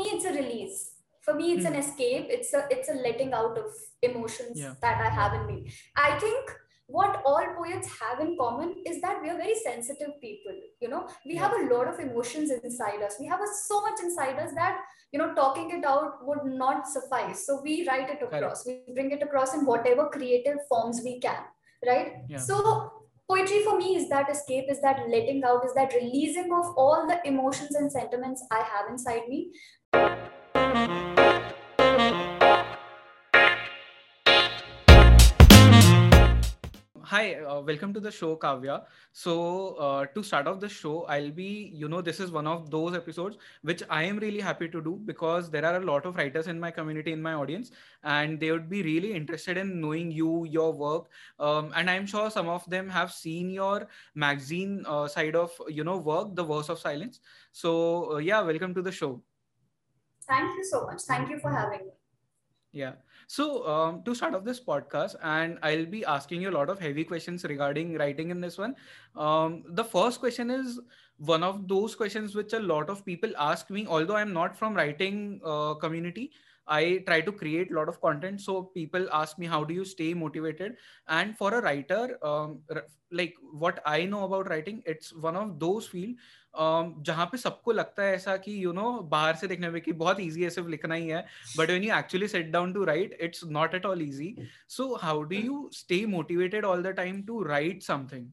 me it's a release. For me it's an Hmm. escape. It's a it's a letting out of emotions Yeah. that i have in me. I think what all poets have in common is that we are very sensitive people you know? We Yeah. have a lot of emotions inside us. We have a, so much inside us that you know talking it out would not suffice. So we write it across. We bring it across in whatever creative forms we can right? Yeah. so poetry for me is that escape is that letting out is that releasing of all the emotions and sentiments i have inside me Hi, uh, welcome to the show, Kavya. So, uh, to start off the show, I'll be, you know, this is one of those episodes which I am really happy to do because there are a lot of writers in my community, in my audience, and they would be really interested in knowing you, your work. Um, and I'm sure some of them have seen your magazine uh, side of, you know, work, The Verse of Silence. So, uh, yeah, welcome to the show. Thank you so much thank you for having me Yeah. So um, to start off this podcast, and I'll be asking you a lot of heavy questions regarding writing in this one. Um, the first question is one of those questions which a lot of people ask me. Although I'm not from writing uh, community, I try to create a lot of content. So people ask me, how do you stay motivated? And for a writer, um, like what I know about writing, it's one of those field जहाँ पे सबको लगता है ऐसा कि you know बाहर से देखने में कि बहुत इजी है सिर्फ़ लिखना ही है but when you actually sit down to write it's not at all easy so how do you stay motivated all the time to write something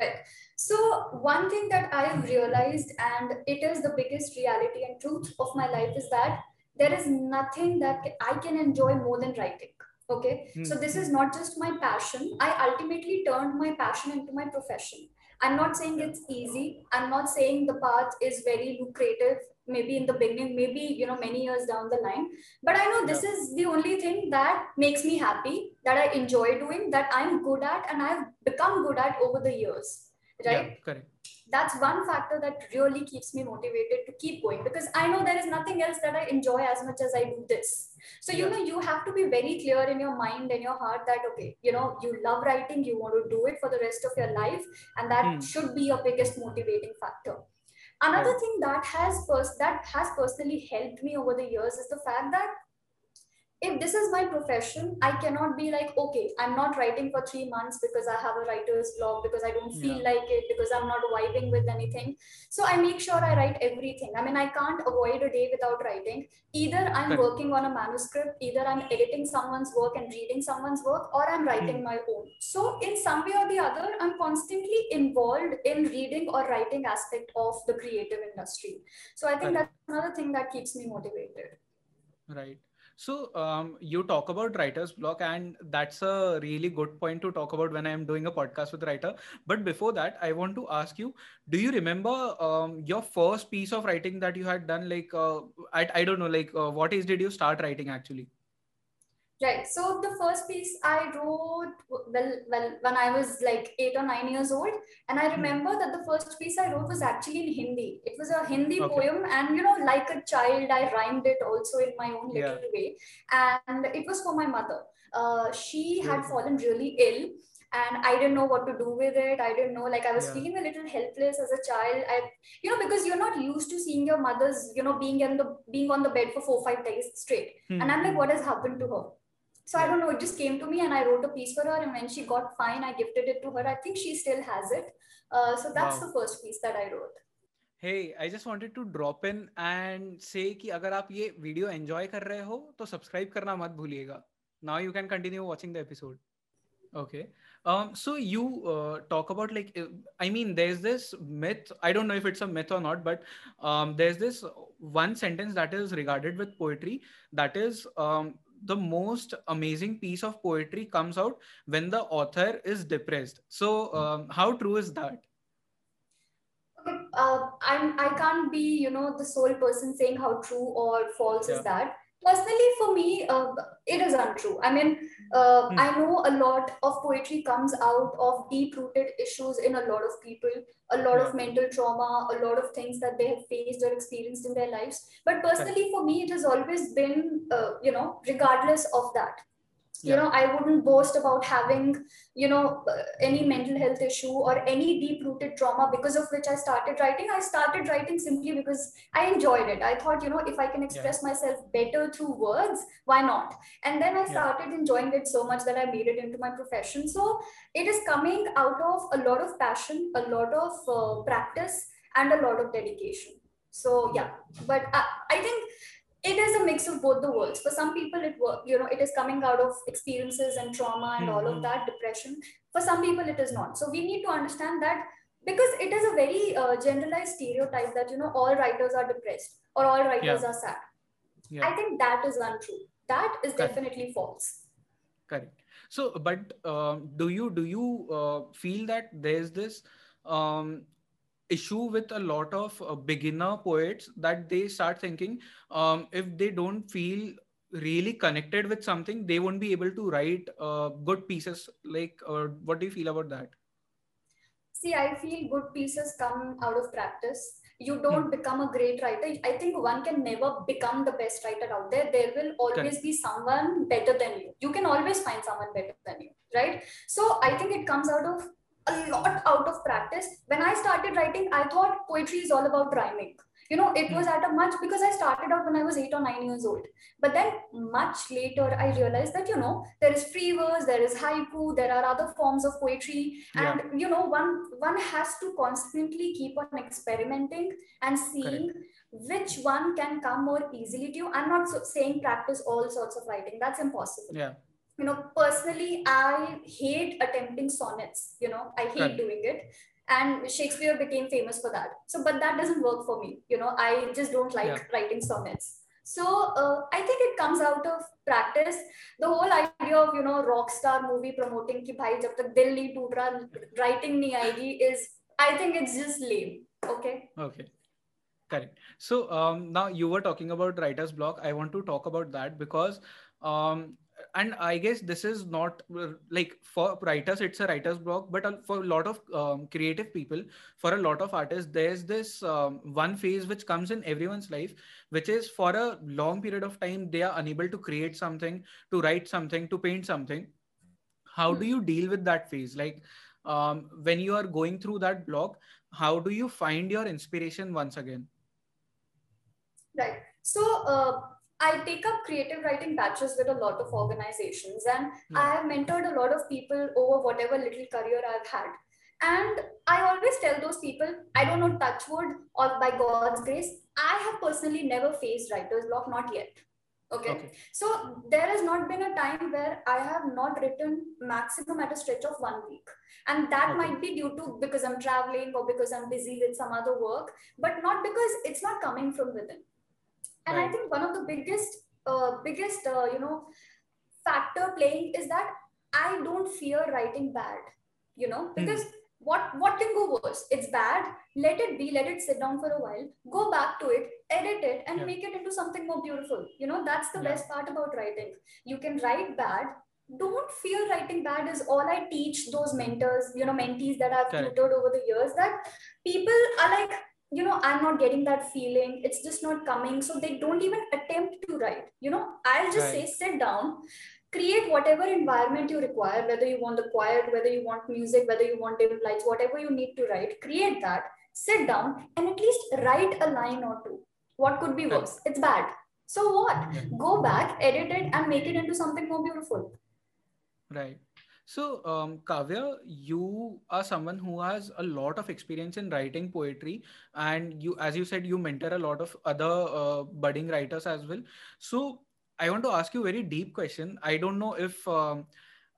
Right. So, one thing that I have realized, and it is the biggest reality and truth of my life, is that there is nothing that I can enjoy more than writing. Okay. Mm-hmm. So, this hmm. is not just my passion. I ultimately turned my passion into my profession. I'm not saying it's easy. I'm not saying the path is very lucrative, maybe in the beginning, maybe, you know, many years down the line. But I know this is the only thing that makes me happy, that I enjoy doing, that I'm good at, and I've become good at over the years. Right? yeah correct That's one factor that really keeps me motivated to keep going because I know there is nothing else that I enjoy as much as I do this. So, you Yeah. know, you have to be very clear in your mind and your heart that, okay, you know, you love writing, you want to do it for the rest of your life, and that Hmm. should be your biggest motivating factor. Another Right. thing that has pers- that has personally helped me over the years is the fact that if this is my profession, I cannot be like, okay, I'm not writing for three months because I have a writer's block, because I don't feel Yeah. like it, because I'm not vibing with anything. So I make sure I write everything. I mean, I can't avoid a day without writing. Either I'm Correct. working on a manuscript, either I'm editing someone's work and reading someone's work, or I'm writing Hmm. my own. So in some way or the other, I'm constantly involved in reading or writing aspect of the creative industry. So I think Correct. that's another thing that keeps me motivated. right so um, you talk about writer's block and that's a really good point to talk about when i'm doing a podcast with writer. But before that i want to ask you do you remember um, your first piece of writing that you had done? Like uh, I, I don't know like uh, what age did you start writing actually Right. So the first piece I wrote, well, well, when I was like eight or nine years old, and I remember that the first piece I wrote was actually in Hindi. It was a Hindi Okay. poem, and you know, like a child, I rhymed it also in my own Yeah. little way, and it was for my mother. Uh, she had fallen really ill, and I didn't know what to do with it. I didn't know, like, I was Yeah. feeling a little helpless as a child. I, you know, because you're not used to seeing your mother's, you know, being in the being on the bed for four five days straight, Hmm, and I'm like, hmm. what has happened to her? So I Yeah. don't know. It just came to me, and I wrote a piece for her. And when she got fine, I gifted it to her. I think she still has it. Uh, so that's Wow. the first piece that I wrote. Hey, I just wanted to drop in and say कि अगर आप ये video enjoy कर रहे हो तो subscribe करना मत भूलिएगा now you can continue watching the episode okay um so you uh, talk about like uh, i mean there's this myth i don't know if it's a myth or not but um there's this one sentence that is regarded with poetry that is um the most amazing piece of poetry comes out when the author is depressed so um, how true is that Okay, uh, I'm I can't be you know the sole person saying how true or false Yeah. is that. Personally, for me, uh, it is untrue. I mean, uh, Hmm. I know a lot of poetry comes out of deep-rooted issues in a lot of people, a lot of mental trauma, a lot of things that they have faced or experienced in their lives. But personally, for me, it has always been, uh, you know, regardless of that. You know i wouldn't boast about having you know uh, any mental health issue or any deep rooted trauma because of which i started writing. I started writing simply because i enjoyed it. I thought you know if i can express yeah. myself better through words why not? And then i started yeah. enjoying it so much that i made it into my profession. So it is coming out of a lot of passion a lot of uh, practice and a lot of dedication. So yeah. But I, I think it is a mix of both the worlds for some people it work you know it is coming out of experiences and trauma and mm-hmm. all of mm-hmm. that depression for some people it is not so we need to understand that because it is a very uh, generalized stereotype that you know all writers are depressed or all writers yeah. are sad yeah. i think that is untrue that is Correct. definitely false Correct. So, but uh, do you do you uh, feel that there's this um, issue with a lot of uh, beginner poets that they start thinking um, if they don't feel really connected with something they won't be able to write uh, good pieces. Like uh, what do you feel about that? See i feel good pieces come out of practice. You don't hmm. become a great writer. I think one can never become the best writer out there. There will always Correct. be someone better than you. You can always find someone better than you right? So i think it comes out of a lot out of practice. When I started writing, I thought poetry is all about rhyming. You know, it was hmm. at a much because I started out when I was eight or nine years old. But then much later, I realized that, you know, there is free verse, there is haiku, there are other forms of poetry. And, yeah. you know, one one has to constantly keep on experimenting and seeing Correct. which one can come more easily to you. I'm not so saying practice all sorts of writing. That's impossible. Yeah you know personally i hate attempting sonnets you know i hate right. doing it. And shakespeare became famous for that. So but that doesn't work for me you know i just don't like yeah. writing sonnets. So uh, i think it comes out of practice. The whole idea of you know rock star movie promoting ki bhai jab tak dil nahi toot raha writing nahi aayegi is i think it's just lame okay? Okay. Correct. So um, now you were talking about writer's block. I want to talk about that because um, and i guess this is not uh, like for writers it's a writer's block but for a lot of um, creative people for a lot of artists there's this um, one phase which comes in everyone's life which is for a long period of time they are unable to create something to write something to paint something. How do you deal with that phase? Like um, when you are going through that block how do you find your inspiration once again? Right. So uh, I take up creative writing batches with a lot of organizations, and mm. I have mentored a lot of people over whatever little career I've had. And I always tell those people, I don't know, touch wood or by God's grace, I have personally never faced writer's block, not yet. Okay? okay. So there has not been a time where I have not written maximum at a stretch of one week. And that okay. might be due to because I'm traveling or because I'm busy with some other work, but not because it's not coming from within and right. i think one of the biggest uh, biggest uh, you know factor playing is that i don't fear writing bad you know hmm. because mm. what what can go worse it's bad let it be let it sit down for a while go back to it edit it and yeah. make it into something more beautiful you know that's the yeah. best part about writing you can write bad don't fear writing bad is all i teach those mentors you know mentees that i've tutored over the years that people are like you know i'm not getting that feeling. It's just not coming. So they don't even attempt to write. You know i'll just right. say sit down create whatever environment you require whether you want the quiet whether you want music whether you want dim lights whatever you need to write create that sit down and at least write a line or two. What could be worse? It's bad. So what? Go back edit it and make it into something more beautiful. Right so, um, Kavya, you are someone who has a lot of experience in writing poetry, and you, as you said, you mentor a lot of other uh, budding writers as well. So, I want to ask you a very deep question. I don't know if, um,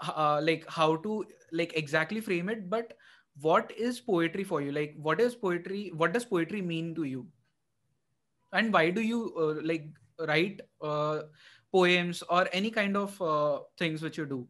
uh, like, how to like exactly frame it, but what is poetry for you? Like, what is poetry? What does poetry mean to you? And why do you uh, like write uh, poems or any kind of uh, things which you do?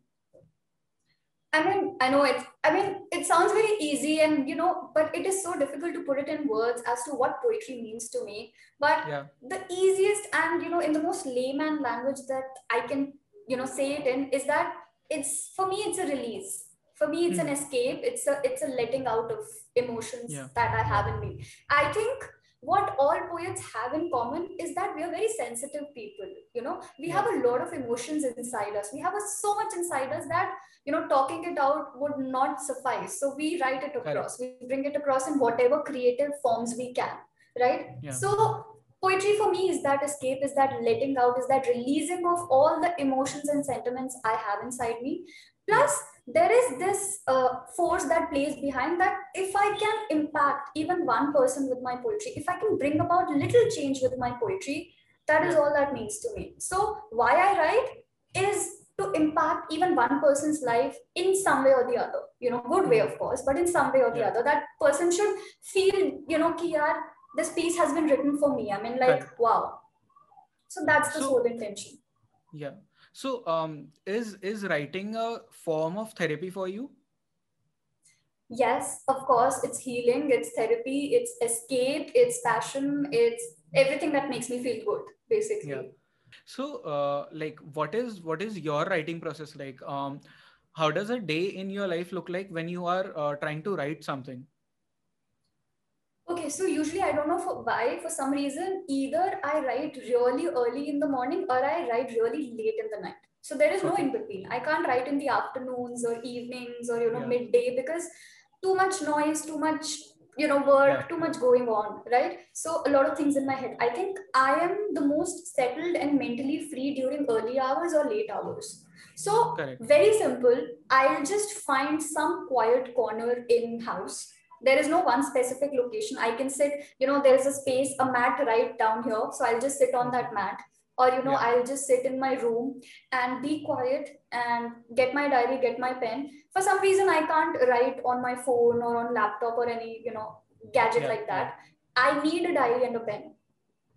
I mean, I know it's, I mean, it sounds very easy and, you know, but it is so difficult to put it in words as to what poetry means to me. But yeah. the easiest and, you know, in the most layman language that I can, you know, say it in is that it's, for me, it's a release. For me, it's mm. an hmm. escape. It's a, it's a letting out of emotions yeah. that I have in me. I think what all poets have in common is that we are very sensitive people you know. We have a lot of emotions inside us. We have a, so much inside us that you know talking it out would not suffice. So we write it across. We bring it across in whatever creative forms we can right? Yeah. so poetry for me is that escape is that letting out is that releasing of all the emotions and sentiments i have inside me. Plus there is this uh, force that plays behind that. If i can impact even one person with my poetry if i can bring about little change with my poetry that is all that means to me. So why i write is to impact even one person's life in some way or the other. You know good way of course but in some way or the other. That person should feel you know ki yaar, this piece has been written for me. I mean like wow. So that's the So- sole intention. Yeah. So, um, is is writing a form of therapy for you? yes of course it's healing it's therapy it's escape it's passion it's everything that makes me feel good basically Yeah. So, uh, like, what is what is your writing process like? Um, how does a day in your life look like when you are uh, trying to write something? Okay, so usually I don't know for why, for some reason, either I write really early in the morning or I write really late in the night. So there is no in between. I can't write in the afternoons or evenings or you know Yeah. midday because too much noise, too much you know work, Yeah. too much going on, right? So a lot of things in my head. I think I am the most settled and mentally free during early hours or late hours. So Correct. very simple. I'll just find some quiet corner in house there is no one specific location. I can sit you know there's a space a mat right down here. So i'll just sit on that mat. Or you know Yeah. i'll just sit in my room and be quiet and get my diary get my pen. For some reason i can't write on my phone or on laptop or any you know gadget Yeah, like that. I need a diary and a pen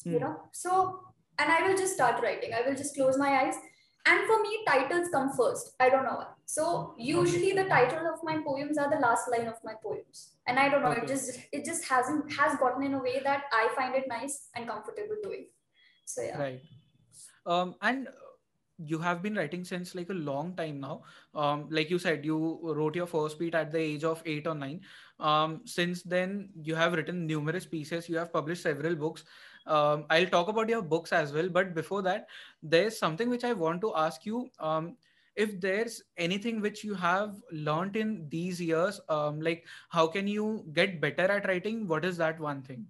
you Hmm. know. So and i will just start writing. I will just close my eyes. And for me titles come first. I don't know why so usually the title of my poems are the last line of my poems and i don't know it just it just hasn't has gotten in a way that i find it nice and comfortable doing so yeah Right. Um, and you have been writing since like a long time now. Um, like you said, you wrote your first beat at the age of eight or nine. Um, since then, you have written numerous pieces. You have published several books. Um, I'll talk about your books as well. But before that, there's something which I want to ask you Um, if there's anything which you have learned in these years, um, like how can you get better at writing? What is that one thing?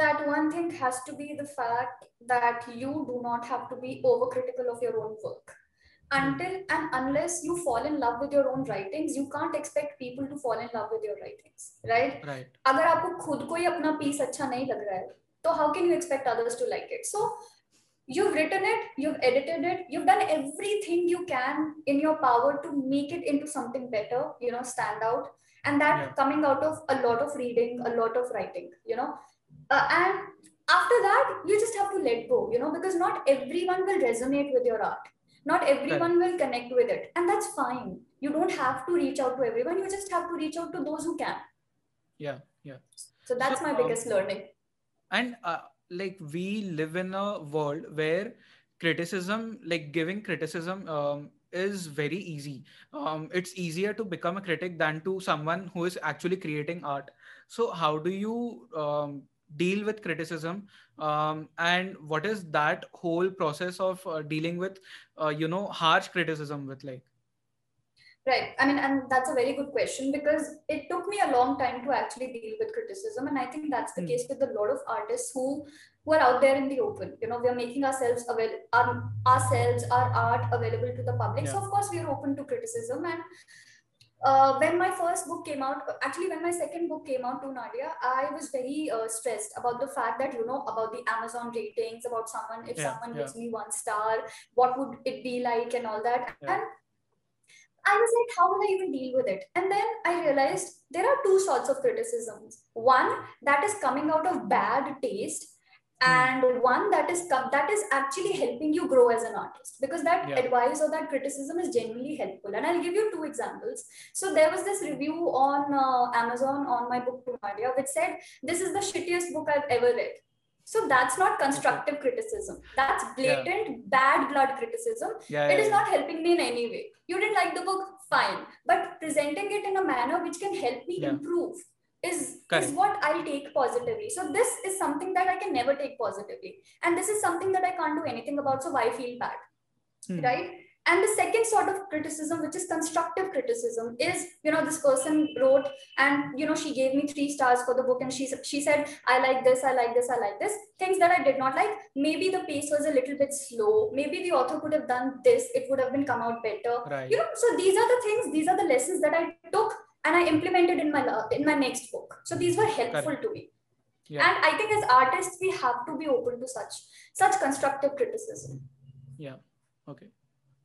that one thing has to be the fact that you do not have to be overcritical of your own work until and unless you fall in love with your own writings you can't expect people to fall in love with your writings right Right. अगर आपको खुद को ही अपना piece अच्छा नहीं लग रहा है तो how can you expect others to like it so you've written it you've edited it you've done everything you can in your power to make it into something better you know stand out. And that Yeah. coming out of a lot of reading a lot of writing you know. Uh, and after that you just have to let go you know because not everyone will resonate with your art. Not everyone will connect with it. And that's fine. You don't have to reach out to everyone. You just have to reach out to those who can. Yeah. Yeah. so that's So, my um, biggest learning. and uh, like we live in a world where criticism like giving criticism um, is very easy. Um, it's easier to become a critic than to someone who is actually creating art. So how do you um, deal with criticism? Um, and what is that whole process of uh, dealing with uh, you know harsh criticism with like Right. I mean, and that's a very good question because it took me a long time to actually deal with criticism. And I think that's the Hmm. case with a lot of artists who, who are out there in the open. You know, we are making ourselves avail- our, ourselves, our art available to the public. So of course we are open to criticism. And uh, when my first book came out, actually when my second book came out to Nadiya, I was very uh, stressed about the fact that, you know, about the Amazon ratings, about someone, if Yeah, someone yeah. gives me one star, what would it be like and all that. Yeah. And I was like, how will I even deal with it? And then I realized there are two sorts of criticisms. One that is coming out of bad taste, Hmm. and one that is that is actually helping you grow as an artist because that Yeah. advice or that criticism is genuinely helpful. And I'll give you two examples. So there was this review on uh, Amazon on my book Nadiya, which said this is the shittiest book I've ever read. So that's not constructive criticism. That's blatant bad blood criticism yeah, it yeah, is yeah. not helping me in any way you didn't like the book fine but presenting it in a manner which can help me Yeah. improve is, Correct. is what I'll take positively. So this is something that I can never take positively. And this is something that I can't do anything about. So why feel bad? Hmm. Right? And the second sort of criticism, which is constructive criticism, is you know this person wrote and you know she gave me three stars for the book and she she said I like this, I like this, I like this things that I did not like. Maybe the pace was a little bit slow. Maybe the author could have done this. It would have been come out better. Right. You know, so these are the things. These are the lessons that I took and I implemented in my in my next book. So these were helpful Correct. to me. Yeah. And I think as artists, we have to be open to such such constructive criticism. Yeah. Okay.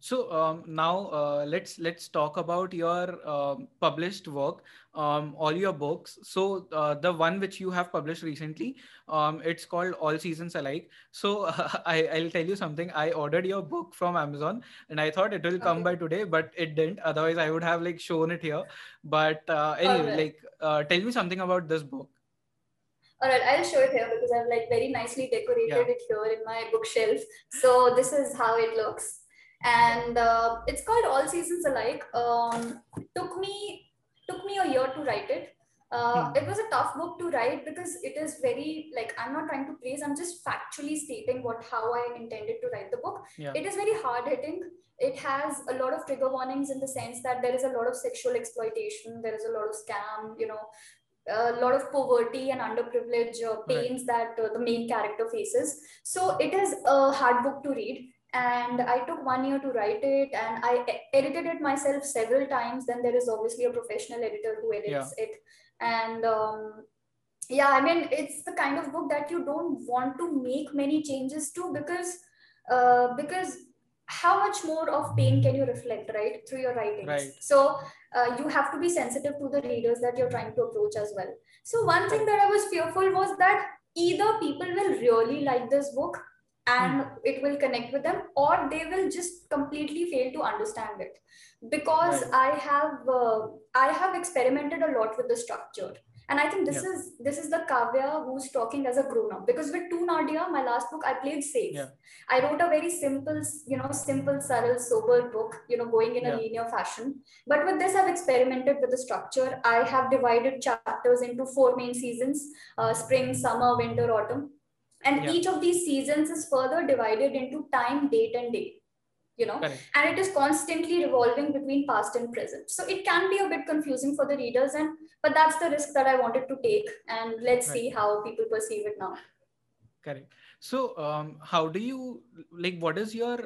So um, now uh, let's let's talk about your um, published work, um, all your books. So uh, the one which you have published recently, um, it's called All Seasons Alike. So I, I'll tell you something. I ordered your book from Amazon, and I thought it will come Okay. by today, but it didn't. Otherwise, I would have like shown it here. But uh, anyway, Alright. like uh, tell me something about this book. All right, I'll show it here because I've like very nicely decorated Yeah. it here in my bookshelf. So this is how it looks, and uh, it's called All Seasons Alike. Um, took me took me a year to write it. Uh, Hmm. It was a tough book to write because it is very like I'm not trying to praise. I'm just factually stating what how I intended to write the book. Yeah. It is very hard hitting. It has a lot of trigger warnings in the sense that there is a lot of sexual exploitation. There is a lot of scam. You know, a lot of poverty and underprivilege uh, Right. pains that uh, the main character faces. So it is a hard book to read. And I took one year to write it and i edited it myself several times. Then there is obviously a professional editor who edits it. And um, yeah, I mean, it's the kind of book that you don't want to make many changes to because uh, because how much more of pain can you reflect right through your writings Right. so uh, you have to be sensitive to the readers that you're trying to approach as well so one thing that i was fearful was that either people will really like this book and it will connect with them or they will just completely fail to understand it because Right. i have uh, i have experimented a lot with the structure and i think this Yeah. is this is the kavya who's talking as a grown up because with To Nadiya my last book i played safe Yeah. I wrote a very simple, you know, simple, subtle, sober book, you know, going in a linear fashion. But with this, I've experimented with the structure. I have divided chapters into four main seasons uh, spring, summer, winter, autumn. And Yeah. each of these seasons is further divided into time, date, and day, you know, Correct. and it is constantly revolving between past and present. So it can be a bit confusing for the readers, and but that's the risk that I wanted to take. And let's Right. see how people perceive it now. Correct. So, um, how do you like? What is your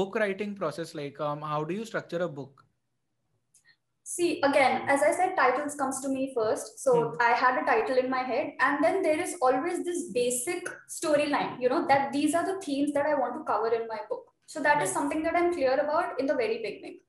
book writing process like? Um, how do you structure a book? See, again, as I said, titles comes to me first. So I had a title in my head, and then there is always this basic storyline, you know, that these are the themes that I want to cover in my book. So that is Right. something that I'm clear about in the very beginning.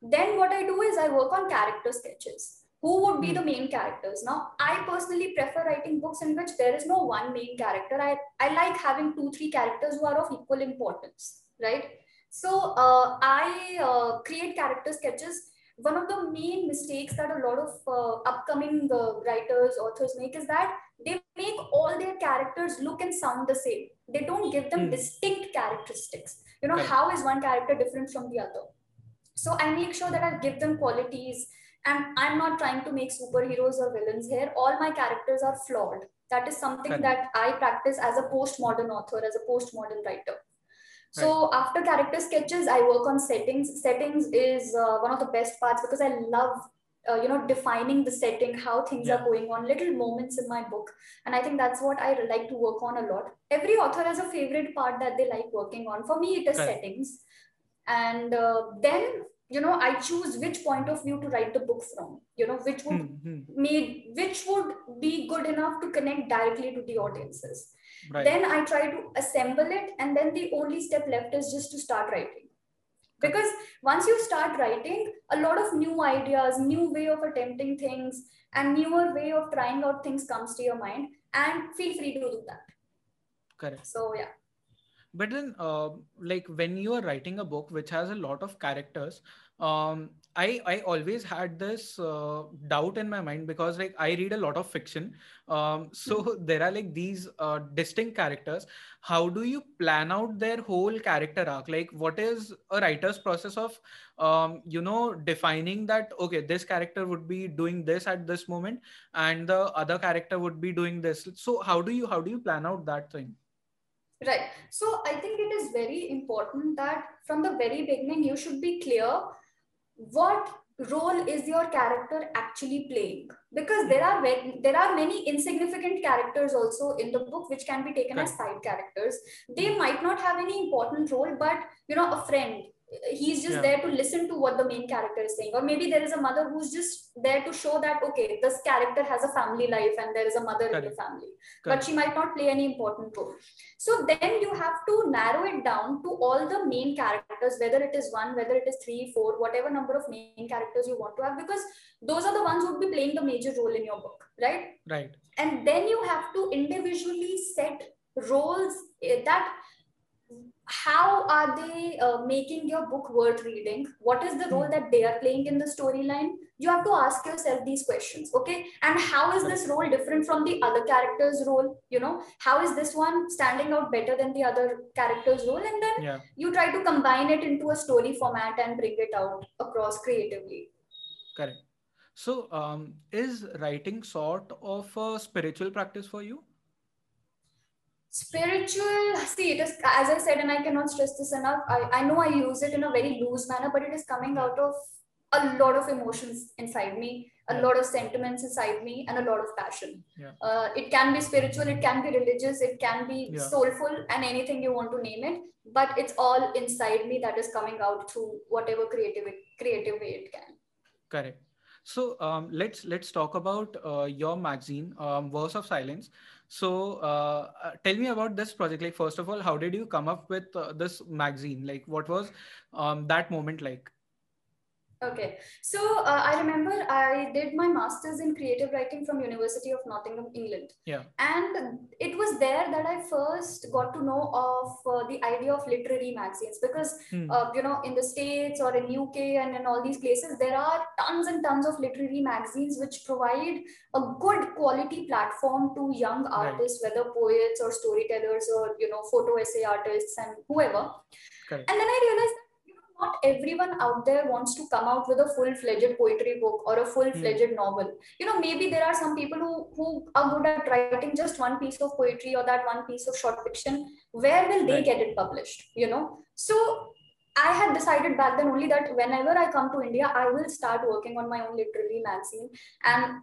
Then what I do is I work on character sketches. Who would be Hmm. the main characters? Now, I personally prefer writing books in which there is no one main character. I, I like having two, three characters who are of equal importance, right? So uh, I uh, create character sketches one of the main mistakes that a lot of uh, upcoming uh, writers authors make is that they make all their characters look and sound the same they don't give them Hmm. distinct characteristics you know Right. how is one character different from the other so i make sure that i give them qualities and i'm not trying to make superheroes or villains here all my characters are flawed that is something Correct. that i practice as a postmodern author as a postmodern writer so after character sketches, I work on settings. Settings is uh, one of the best parts because I love, uh, you know, defining the setting, how things Yeah. are going on, little moments in my book, and I think that's what I like to work on a lot. Every author has a favorite part that they like working on. For me, it is settings, and uh, then you know I choose which point of view to write the book from. You know, which would Hmm, hmm. made which would be good enough to connect directly to the audiences Right. then i try to assemble it and then the only step left is just to start writing because once you start writing a lot of new ideas new way of attempting things and newer way of trying out things comes to your mind and feel free to do that Correct. so yeah but then uh, like when you are writing a book which has a lot of characters um i i always had this uh, doubt in my mind because like i read a lot of fiction. Um so mm-hmm. there are like these uh, distinct characters. How do you plan out their whole character arc? Like what is a writer's process of um you know defining that okay this character would be doing this at this moment and the other character would be doing this? So how do you how do you plan out that thing? Right. So i think it is very important that from the very beginning you should be clear what role is your character actually playing? Because there are there are many insignificant characters also in the book which can be taken as side characters. They might not have any important role but you know a friend he's just yeah. there to listen to what the main character is saying or maybe there is a mother who's just there to show that okay this character has a family life and there is a mother Correct. in the family Correct. but she might not play any important role so then you have to narrow it down to all the main characters whether it is one whether it is three four whatever number of main characters you want to have because those are the ones who would be playing the major role in your book right right and then you have to individually set roles eh, that how are they uh, making your book worth reading? What is the role hmm. that they are playing in the storyline? You have to ask yourself these questions okay? And how is this role different from the other character's role? You know how is this one standing out better than the other character's role? And then yeah. you try to combine it into a story format and bring it out across creatively. Correct. So um, is writing sort of a spiritual practice for you spiritual see it is as i said and i cannot stress this enough I, I know i use it in a very loose manner but it is coming out of a lot of emotions inside me a yeah. lot of sentiments inside me and a lot of passion yeah. uh, it can be spiritual it can be religious it can be yeah. soulful and anything you want to name it but it's all inside me that is coming out through whatever creative creative way it can correct so um, let's let's talk about uh, your magazine um, verse of silence so uh, uh, tell me about this project. Like first of all, how did you come up with uh, this magazine? Like what was um, that moment like? Okay, so uh, I remember I did my master's in creative writing from University of Nottingham, England. Yeah. And it was there that I first got to know of uh, the idea of literary magazines because, hmm. uh, you know, in the States or in UK and in all these places, there are tons and tons of literary magazines which provide a good quality platform to young artists, right. whether poets or storytellers or, you know, photo essay artists and whoever. Correct. And then I realized not everyone out there wants to come out with a full-fledged poetry book or a full-fledged mm. novel you know maybe there are some people who who are good at writing just one piece of poetry or that one piece of short fiction where will they right. get it published you know so I had decided back then only that whenever I come to India, I will start working on my own literary magazine. And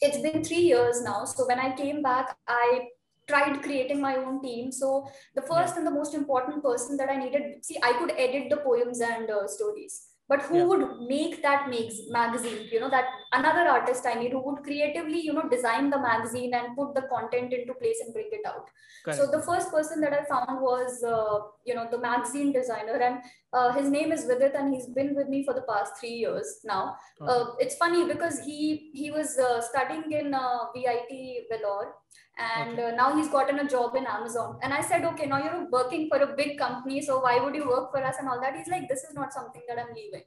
it's been three years now. So when I came back, I tried creating my own team. So the first yeah. and the most important person that I needed, see, I could edit the poems and uh, stories but who yeah. would make that makes magazine you know that another artist i need who would creatively you know design the magazine and put the content into place and bring it out Correct. so the first person that i found was uh, you know the magazine designer and uh, his name is vidit and he's been with me for the past three years now okay. uh, it's funny because he he was uh, studying in uh, vit Vellore and okay. uh, now he's gotten a job in amazon and i said okay now you're working for a big company so why would you work for us and all that he's like this is not something that i'm leaving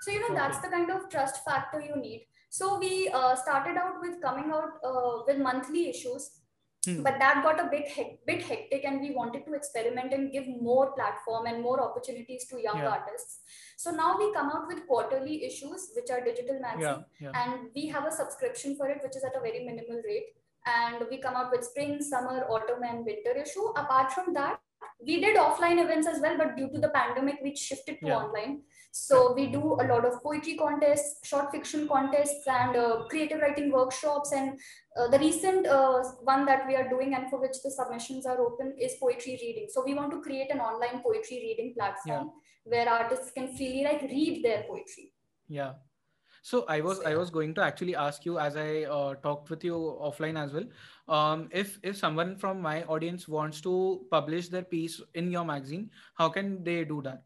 so you know okay. that's the kind of trust factor you need so we uh, started out with coming out uh, with monthly issues Hmm. but that got a bit he- bit hectic and we wanted to experiment and give more platform and more opportunities to young yeah. artists so now we come out with quarterly issues which are digital magazine yeah, yeah. and we have a subscription for it which is at a very minimal rate and we come out with spring, summer, autumn, and winter issue. Apart from that, we did offline events as well, but due to the pandemic, we shifted to online. So we do a lot of poetry contests, short fiction contests, and uh, creative writing workshops. And uh, the recent uh, one that we are doing and for which the submissions are open is poetry reading. So we want to create an online poetry reading platform yeah. where artists can freely like read their poetry. Yeah, so I was I was going to actually ask you as I uh, talked with you offline as well. Um, if if someone from my audience wants to publish their piece in your magazine, how can they do that?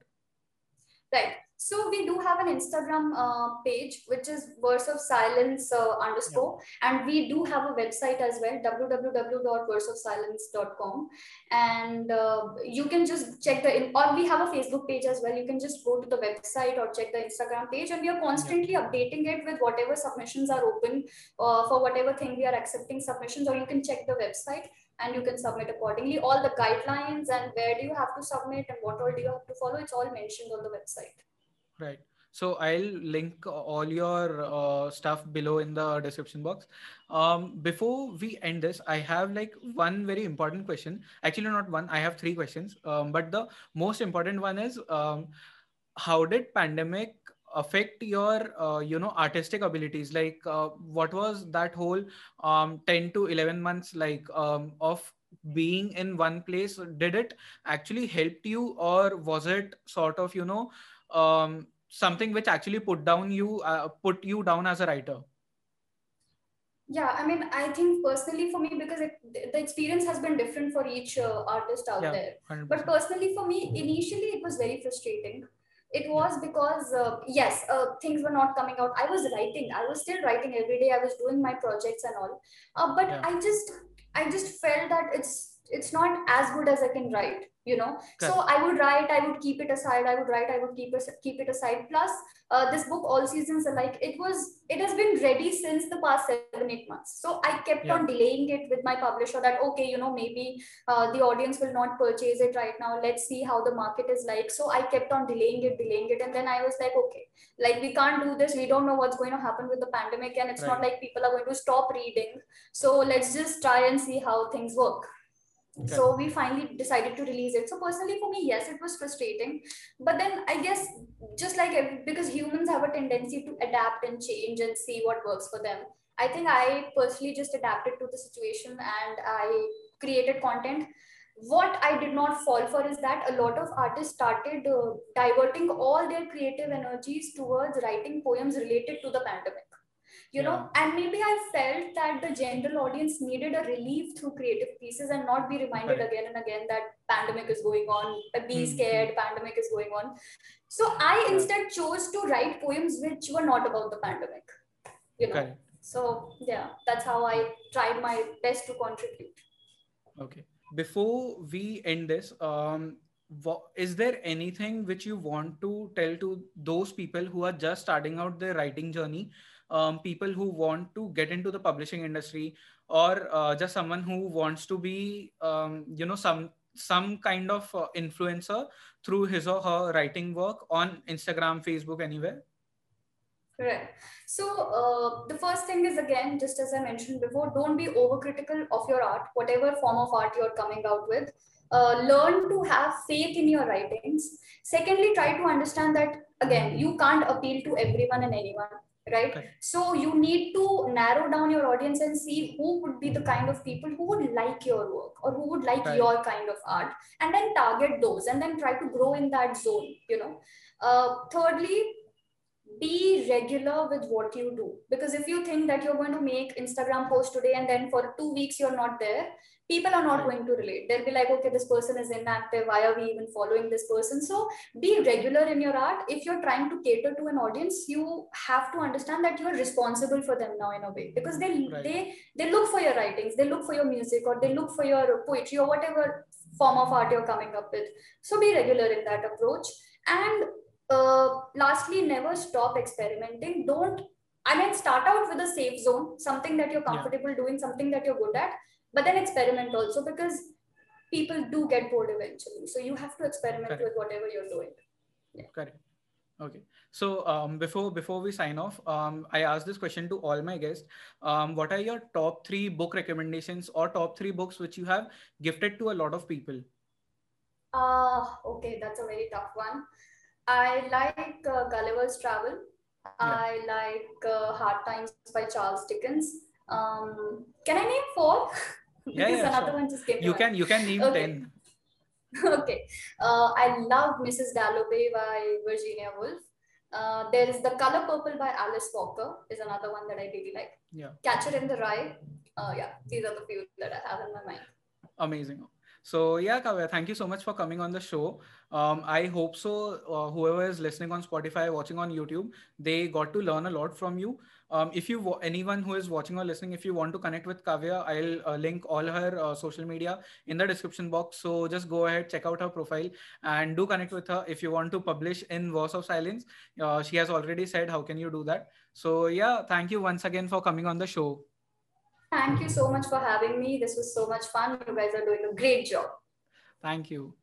Right. So we do have an Instagram uh, page, which is verse of silence uh, underscore, yeah. and we do have a website as well, www.verseofsilence.com, and uh, you can just check the or we have a Facebook page as well. You can just go to the website or check the Instagram page, and we are constantly yeah. updating it with whatever submissions are open uh, for whatever thing we are accepting submissions, or you can check the website and you can submit accordingly. All the guidelines and where do you have to submit and what all do you have to follow, it's all mentioned on the website. Right. So I'll link all your uh, stuff below in the description box. Um, before we end this, I have like one very important question. Actually, not one. I have three questions. Um, but the most important one is, um, how did pandemic affect your uh, you know artistic abilities like uh, what was that whole um, 10 to 11 months like um, of being in one place did it actually help you or was it sort of you know um, something which actually put down you uh, put you down as a writer? Yeah i mean i think personally for me because it, the experience has been different for each uh, artist out yeah, there. 100%. but personally for me initially it was very frustrating. It was because uh, yes uh, things were not coming out. I was writing. I was still writing every day. I was doing my projects and all. Uh, but yeah. i just i just felt that it's it's not as good as i can write you know? So i would write i would keep it aside i would write i would keep it keep it aside. Plus uh, this book all seasons alike it was it has been ready since the past seven eight months. So i kept yeah. on delaying it with my publisher that okay you know maybe uh, the audience will not purchase it right now. Let's see how the market is like. So i kept on delaying it delaying it. And then i was like okay like we can't do this. We don't know what's going to happen with the pandemic. And it's right. not like people are going to stop reading. So let's just try and see how things work Okay. So we finally decided to release it. So personally, for me, yes, it was frustrating. But then I guess just like because humans have a tendency to adapt and change and see what works for them. I think I personally just adapted to the situation and I created content. What I did not fall for is that a lot of artists started uh, diverting all their creative energies towards writing poems related to the pandemic you yeah. know and maybe i felt that the general audience needed a relief through creative pieces and not be reminded right. again and again that pandemic is going on be mm-hmm. scared pandemic is going on. So i instead chose to write poems which were not about the pandemic you know. So yeah that's how i tried my best to contribute. Okay. Before we end this um is there anything which you want to tell to those people who are just starting out their writing journey um, people who want to get into the publishing industry or uh, just someone who wants to be um, you know some some kind of uh, influencer through his or her writing work on instagram facebook anywhere Correct. So uh, the first thing is again, just as I mentioned before, don't be overcritical of your art, whatever form of art you're coming out with. Uh, learn to have faith in your writings. Secondly, try to understand that again, you can't appeal to everyone and anyone right okay. so you need to narrow down your audience and see who would be the kind of people who would like your work or who would like right. your kind of art and then target those and then try to grow in that zone you know uh, thirdly be regular with what you do because if you think that you're going to make instagram post today and then for two weeks you're not there people are not going to relate. They'll be like, okay, this person is inactive. Why are we even following this person? So be regular in your art. If you're trying to cater to an audience, you have to understand that you're responsible for them now in a way because they right. they they look for your writings, they look for your music, or they look for your poetry or whatever form of art you're coming up with. So be regular in that approach. And uh, lastly, never stop experimenting. Don't I mean, start out with a safe zone, something that you're comfortable yeah. doing, something that you're good at, but then experiment also because people do get bored eventually so you have to experiment Correct. with whatever you're doing yeah. Correct. Okay. So um, before before we sign off, um, I asked this question to all my guests. Um, what are your top three book recommendations or top three books which you have gifted to a lot of people? Uh, okay, that's a very tough one. I like uh, Gulliver's Travel. Yeah. I like uh, Hard Times by Charles Dickens. Um, can I name four? yeah, yeah, another sure. one just came. You can you can name okay. ten. okay, uh, I love Mrs. Dalloway by Virginia Woolf. Uh, there is The Color Purple by Alice Walker is another one that I really like. Yeah. Catcher in the Rye. Uh, yeah, these are the few that I have in my mind. Amazing. So yeah, Kavya, thank you so much for coming on the show. Um, I hope so. Uh, whoever is listening on Spotify, watching on YouTube, they got to learn a lot from you. Um, if you anyone who is watching or listening, if you want to connect with Kavya, I'll uh, link all her uh, social media in the description box. So just go ahead, check out her profile, and do connect with her. If you want to publish in Verse of Silence, uh, she has already said how can you do that. So yeah, thank you once again for coming on the show. Thank you so much for having me. This was so much fun. You guys are doing a great job. Thank you.